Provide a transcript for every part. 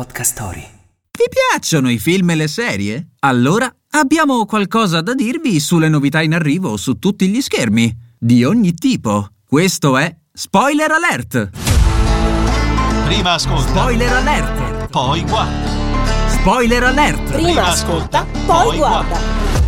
Podcast Story. Vi piacciono i film e le serie? Allora abbiamo qualcosa da dirvi sulle novità in arrivo su tutti gli schermi, di ogni tipo. Questo è Spoiler Alert! Prima ascolta, Spoiler Alert! poi guarda. Spoiler Alert! Prima ascolta, poi guarda.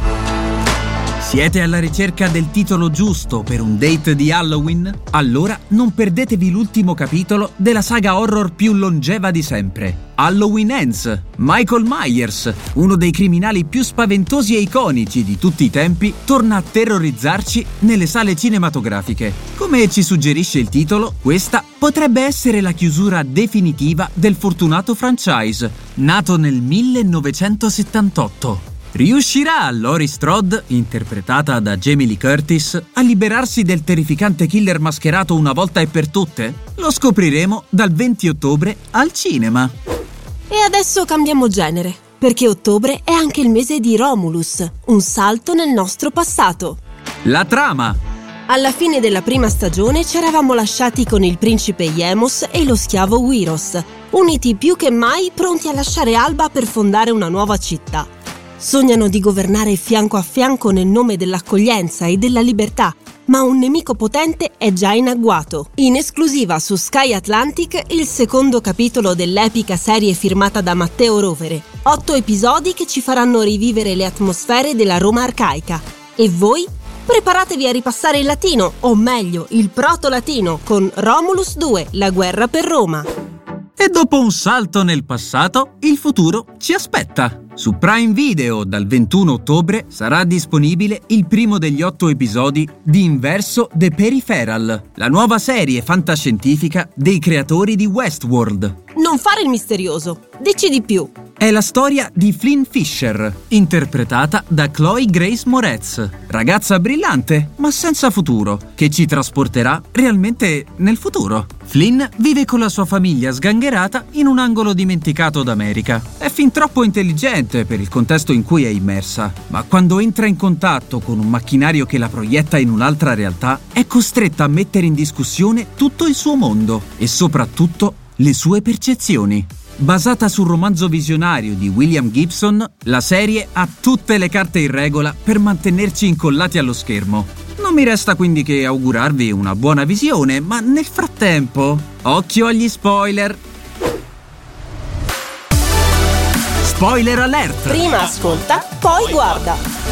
Siete alla ricerca del titolo giusto per un date di Halloween? Allora non perdetevi l'ultimo capitolo della saga horror più longeva di sempre. Halloween Ends. Michael Myers, uno dei criminali più spaventosi e iconici di tutti i tempi, torna a terrorizzarci nelle sale cinematografiche. Come ci suggerisce il titolo, questa potrebbe essere la chiusura definitiva del fortunato franchise, nato nel 1978. Riuscirà Lori Strode, interpretata da Jamie Lee Curtis, a liberarsi del terrificante killer mascherato una volta e per tutte? Lo scopriremo dal 20 ottobre al cinema. E adesso cambiamo genere, perché ottobre è anche il mese di Romulus, un salto nel nostro passato. La trama. Alla fine della prima stagione ci eravamo lasciati con il principe Iemos e lo schiavo Wiros, uniti più che mai pronti a lasciare Alba per fondare una nuova città. Sognano di governare fianco a fianco nel nome dell'accoglienza e della libertà, ma un nemico potente è già in agguato. In esclusiva su Sky Atlantic il secondo capitolo dell'epica serie firmata da Matteo Rovere. Otto episodi che ci faranno rivivere le atmosfere della Roma arcaica. E voi? Preparatevi a ripassare il latino, o meglio, il proto-latino, con Romulus 2, la guerra per Roma. E dopo un salto nel passato, il futuro ci aspetta. Su Prime Video dal 21 ottobre sarà disponibile il primo degli otto episodi di Inverso The Peripheral, la nuova serie fantascientifica dei creatori di Westworld. Non fare il misterioso, dici di più. È la storia di Flynn Fisher, interpretata da Chloe Grace Moretz, ragazza brillante ma senza futuro, che ci trasporterà realmente nel futuro. Flynn vive con la sua famiglia sgangherata in un angolo dimenticato d'America. È fin troppo intelligente per il contesto in cui è immersa, ma quando entra in contatto con un macchinario che la proietta in un'altra realtà, è costretta a mettere in discussione tutto il suo mondo e soprattutto le sue percezioni. Basata sul romanzo visionario di William Gibson, la serie ha tutte le carte in regola per mantenerci incollati allo schermo. Non mi resta quindi che augurarvi una buona visione, ma nel frattempo, occhio agli spoiler! Spoiler alert! Prima ascolta, poi guarda.